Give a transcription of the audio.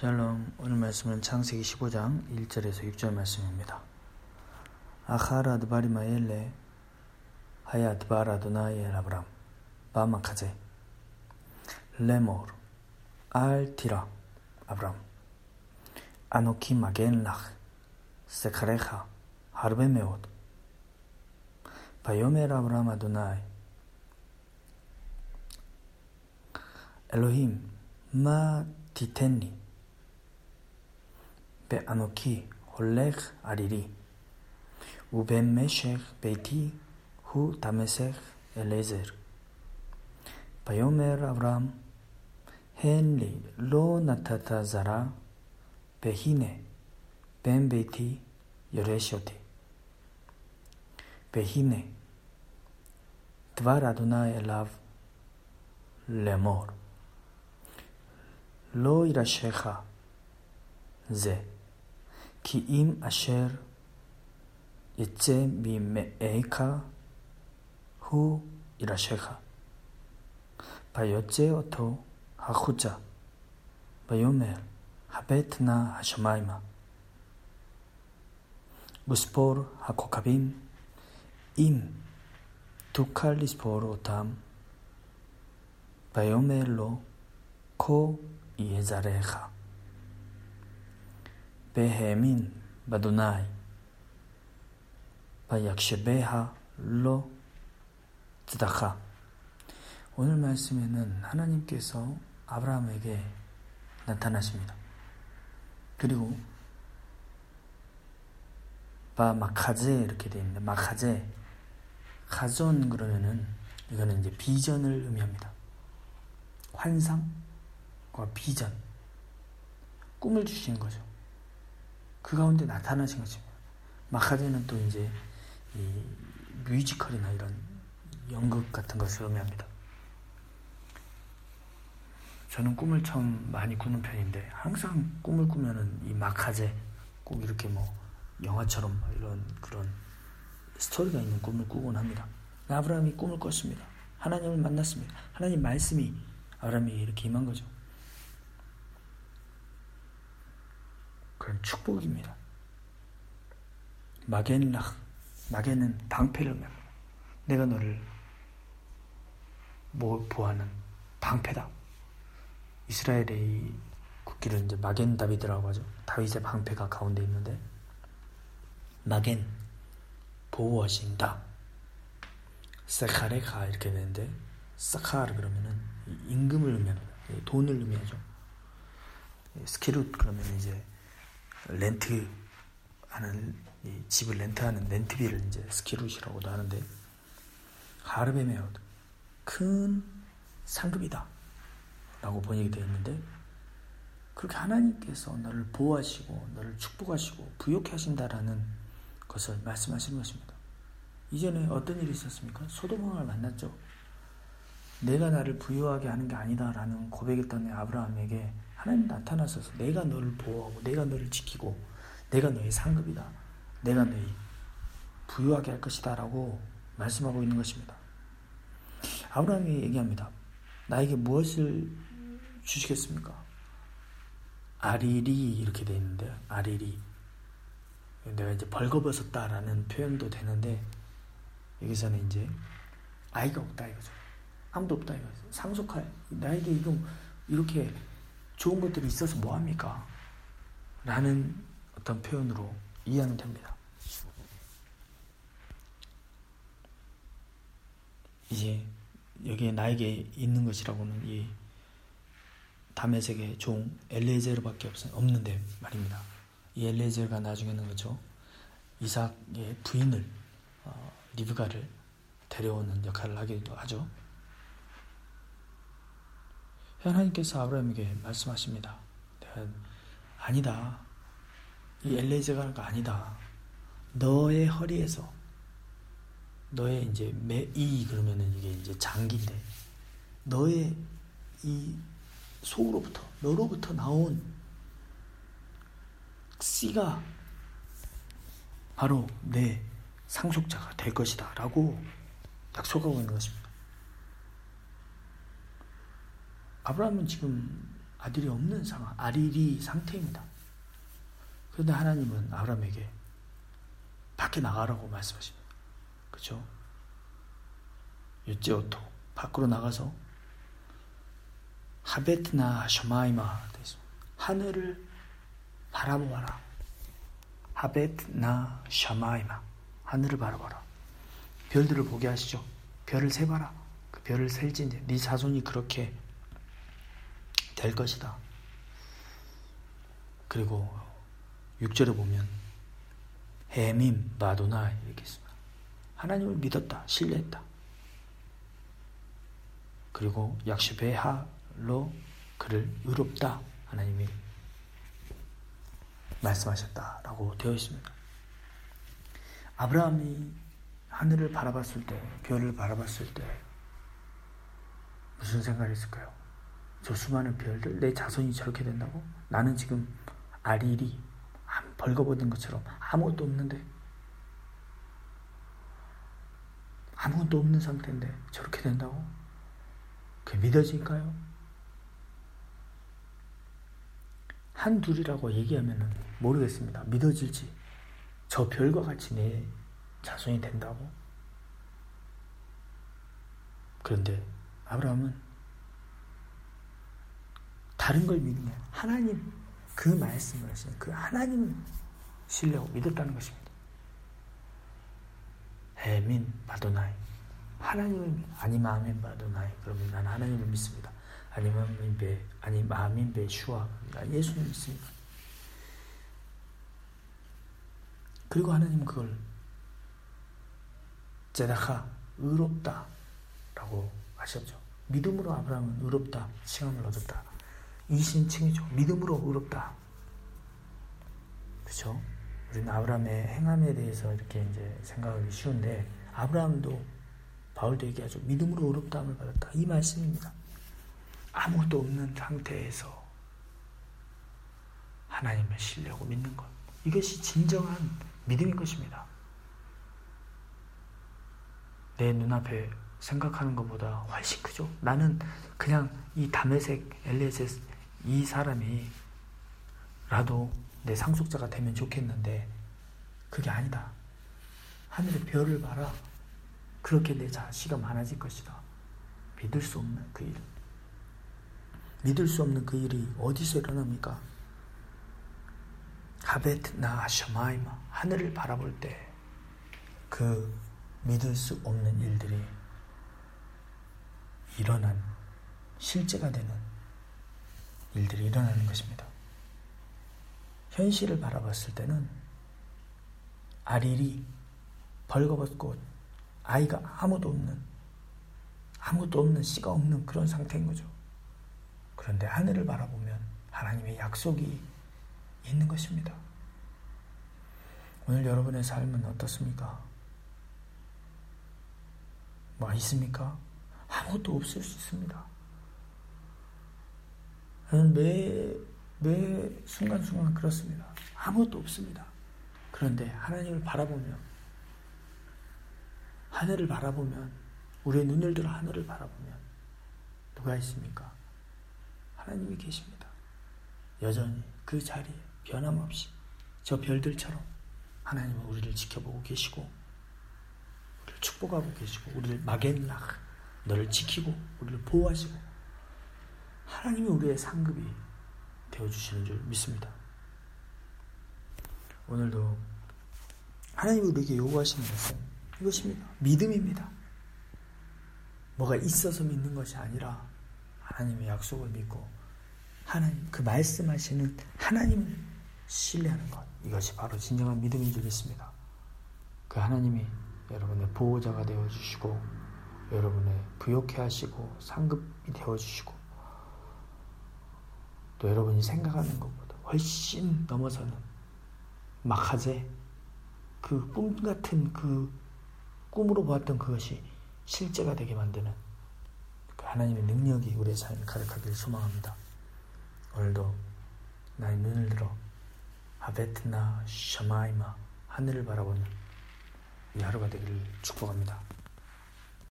샬롬 오늘 말씀은 창세기 15장 1절에서 6절 말씀입니다. 아하라 드바리마엘레 하야 드바라 도나이 엘 아브람 바마카제 레모르 알 티라 아브람 아노키 마겐 ራሕ 세카레하 하르베 메옷 바요멜 아브람 아도나이 엘로힘 마 티텐니 באנוכי הולך ערירי, ובמשך ביתי הוא תמסך אליעזר. ויאמר אברהם, הן לי לא נתת זרע, והנה בן ביתי יורש אותי. והנה דבר אדוני אליו לאמור, לא ירשך זה. כי אם אשר יצא ממאיך הוא ירשך. ויוצא אותו החוצה, ויאמר, הבט נא השמיימה. וספור הכוכבים, אם תוכל לספור אותם, ויאמר לו, כה יהיה זרעך. והאמין באדוני, ויקשביה לו צדקה. 오늘 말씀에는 하나님께서 아브라함에게 나타나십니다. 그리고 바 마카제 이렇게 되어 있는데 마카제 가전 그러면은 이거는 이제 비전을 의미합니다. 환상과 비전 꿈을 주시는 거죠. 그 가운데 나타나신 것입니다. 마카데는 또 이제 이 뮤지컬이나 이런 연극 같은 것을 의미합니다. 저는 꿈을 처음 많이 꾸는 편인데 항상 꿈을 꾸면은 이 마카제 꼭 이렇게 뭐 영화처럼 이런 그런 스토리가 있는 꿈을 꾸곤 합니다. 아브라함이 꿈을 꿨습니다. 하나님을 만났습니다. 하나님 말씀이 아브라함이 이렇게 임한 거죠. 그런 축복입니다. 마겐락, 마겐은 방패를 말합니다. 내가 너를 뭐 보하는 방패다. 이스라엘의 이 국기를 이제 마겐 다비드라고 하죠. 다윗의 방패가 가운데 있는데 마겐 보호하신다. 세카레카 이렇게 되는데 사카르 그러면은 임금을 의미합니다. 돈을 의미하죠. 스키룻 그러면 이제 렌트 하는 집을 렌트하는 렌트비를 이제 스키룻이라고도 하는데 하르베메옷 큰 상급이다 라고 번역이 되어 있는데 그렇게 하나님께서 너를 보호하시고 너를 축복하시고 부욕해 하신다라는 것을 말씀하시는 것입니다. 이전에 어떤 일이 있었습니까? 소도망을 만났죠. 내가 나를 부유하게 하는 게 아니다라는 고백했던 아브라함에게 하나님 나타나셔서 내가 너를 보호하고 내가 너를 지키고 내가 너의 상급이다. 내가 너희 부유하게 할 것이다 라고 말씀하고 있는 것입니다. 아브라함이 얘기합니다. 나에게 무엇을 주시겠습니까? 아리리 이렇게 되어 있는데 아리리 내가 이제 벌거벗었다라는 표현도 되는데 여기서는 이제 아이가 없다 이거죠. 아무도 없다 이거죠. 상속할 나에게 이거 이렇게 좋은 것들이 있어서 뭐 합니까? 라는 어떤 표현으로 이해하면 됩니다. 이제 여기에 나에게 있는 것이라고는 이 다메섹의 종 엘레제르밖에 없는데 말입니다. 이 엘레제르가 나중에는 그렇죠. 이삭의 부인을 어, 리브가를 데려오는 역할을 하기도 하죠. 하나님께서 아브라함에게 말씀하십니다. 아니다. 이 엘레제가 아니다. 너의 허리에서 너의 이제 매이 그러면은 이게 이제 장기인데 너의 이 속으로부터 너로부터 나온 씨가 바로 내 상속자가 될 것이다라고 약속하고 있는 것입니다. 아브라함은 지금 아들이 없는 상황, 아리리 상태입니다. 그런데 하나님은 아브라함에게 밖에 나가라고 말씀하십니다. 그죠? 유제오토 밖으로 나가서 하베트나 셔마이마 하늘을 바라보아라. 하베트나 셔마이마 하늘을 바라봐라. 별들을 보게 하시죠. 별을 세봐라. 그 별을 셀지 네 자손이 그렇게 될 것이다. 그리고 6절에 보면 해민 마도나 이렇게 있습니다. 하나님을 믿었다. 신뢰했다. 그리고 약시베하로 그를 의롭다. 하나님이 말씀하셨다라고 되어 있습니다. 아브라함이 하늘을 바라봤을 때, 별을 바라봤을 때 무슨 생각이 있을까요? 저 수많은 별들, 내 자손이 저렇게 된다고? 나는 지금 아리리 벌거벗은 것처럼 아무것도 없는데 아무것도 없는 상태인데 저렇게 된다고? 그게 믿어질까요? 한 둘이라고 얘기하면 모르겠습니다. 믿어질지. 저 별과 같이 내 자손이 된다고? 그런데 아브라함은 다른 걸 믿으면 하나님 그 말씀을 하시는 그 하나님을 신뢰하고 믿었다는 것입니다. 해민 바도나이 하나님을 믿, 아니 마음인 바도나이 그러면 나는 하나님을 믿습니다. 아니 마음인 배 아니 마음인 배 슈아 나 예수를 믿습니다. 그리고 하나님 그걸 제다카 의롭다라고 하셨죠. 믿음으로 아브라함은 의롭다 칭함을 얻었다. 이 신칭이죠. 믿음으로 의롭다. 그렇죠? 우리는 아브라함의 행함에 대해서 이렇게 이제 생각하기 쉬운데 아브라함도 바울도 얘기하죠. 믿음으로 의롭다함을 받았다. 이 말씀입니다. 아무것도 없는 상태에서 하나님을 신뢰하고 믿는 것. 이것이 진정한 믿음인 것입니다. 내 눈앞에 생각하는 것보다 훨씬 크죠. 나는 그냥 이 담에색 엘레셋 이 사람이 라도 내 상속자가 되면 좋겠는데 그게 아니다. 하늘의 별을 봐라. 그렇게 내 자식이 많아질 것이다. 믿을 수 없는 그 일. 믿을 수 없는 그 일이 어디서 일어납니까? 하베트 나 샤마이마 하늘을 바라볼 때 그 믿을 수 없는 일들이 일어난 실제가 되는 일들이 일어나는 것입니다. 현실을 바라봤을 때는 아릴이 벌거벗고 아이가 아무도 없는 아무것도 없는 씨가 없는 그런 상태인 거죠. 그런데 하늘을 바라보면 하나님의 약속이 있는 것입니다. 오늘 여러분의 삶은 어떻습니까? 뭐 있습니까? 아무것도 없을 수 있습니다. 매, 매 순간순간 그렇습니다. 아무것도 없습니다. 그런데 하나님을 바라보면, 하늘을 바라보면, 우리의 눈을 들어 하늘을 바라보면, 누가 있습니까? 하나님이 계십니다. 여전히 그 자리에 변함없이 저 별들처럼 하나님은 우리를 지켜보고 계시고, 우리를 축복하고 계시고, 우리를 마겐락, 너를 지키고, 우리를 보호하시고, 하나님이 우리의 상급이 되어주시는 줄 믿습니다. 오늘도 하나님이 우리에게 요구하시는 것은 이것입니다. 믿음입니다. 뭐가 있어서 믿는 것이 아니라 하나님의 약속을 믿고 하나님 그 말씀하시는 하나님을 신뢰하는 것 이것이 바로 진정한 믿음인 줄 믿습니다. 그 하나님이 여러분의 보호자가 되어 주시고 여러분의 부욕해 하시고 상급이 되어 주시고 또 여러분이 생각하는 것보다 훨씬 넘어서는 마카제 그 꿈 같은 그 꿈으로 보았던 그것이 실제가 되게 만드는 그 하나님의 능력이 우리의 삶을 가득하기를 소망합니다. 오늘도 나의 눈을 들어 아베트나 샤마이마 하늘을 바라보는 이 하루가 되기를 축복합니다.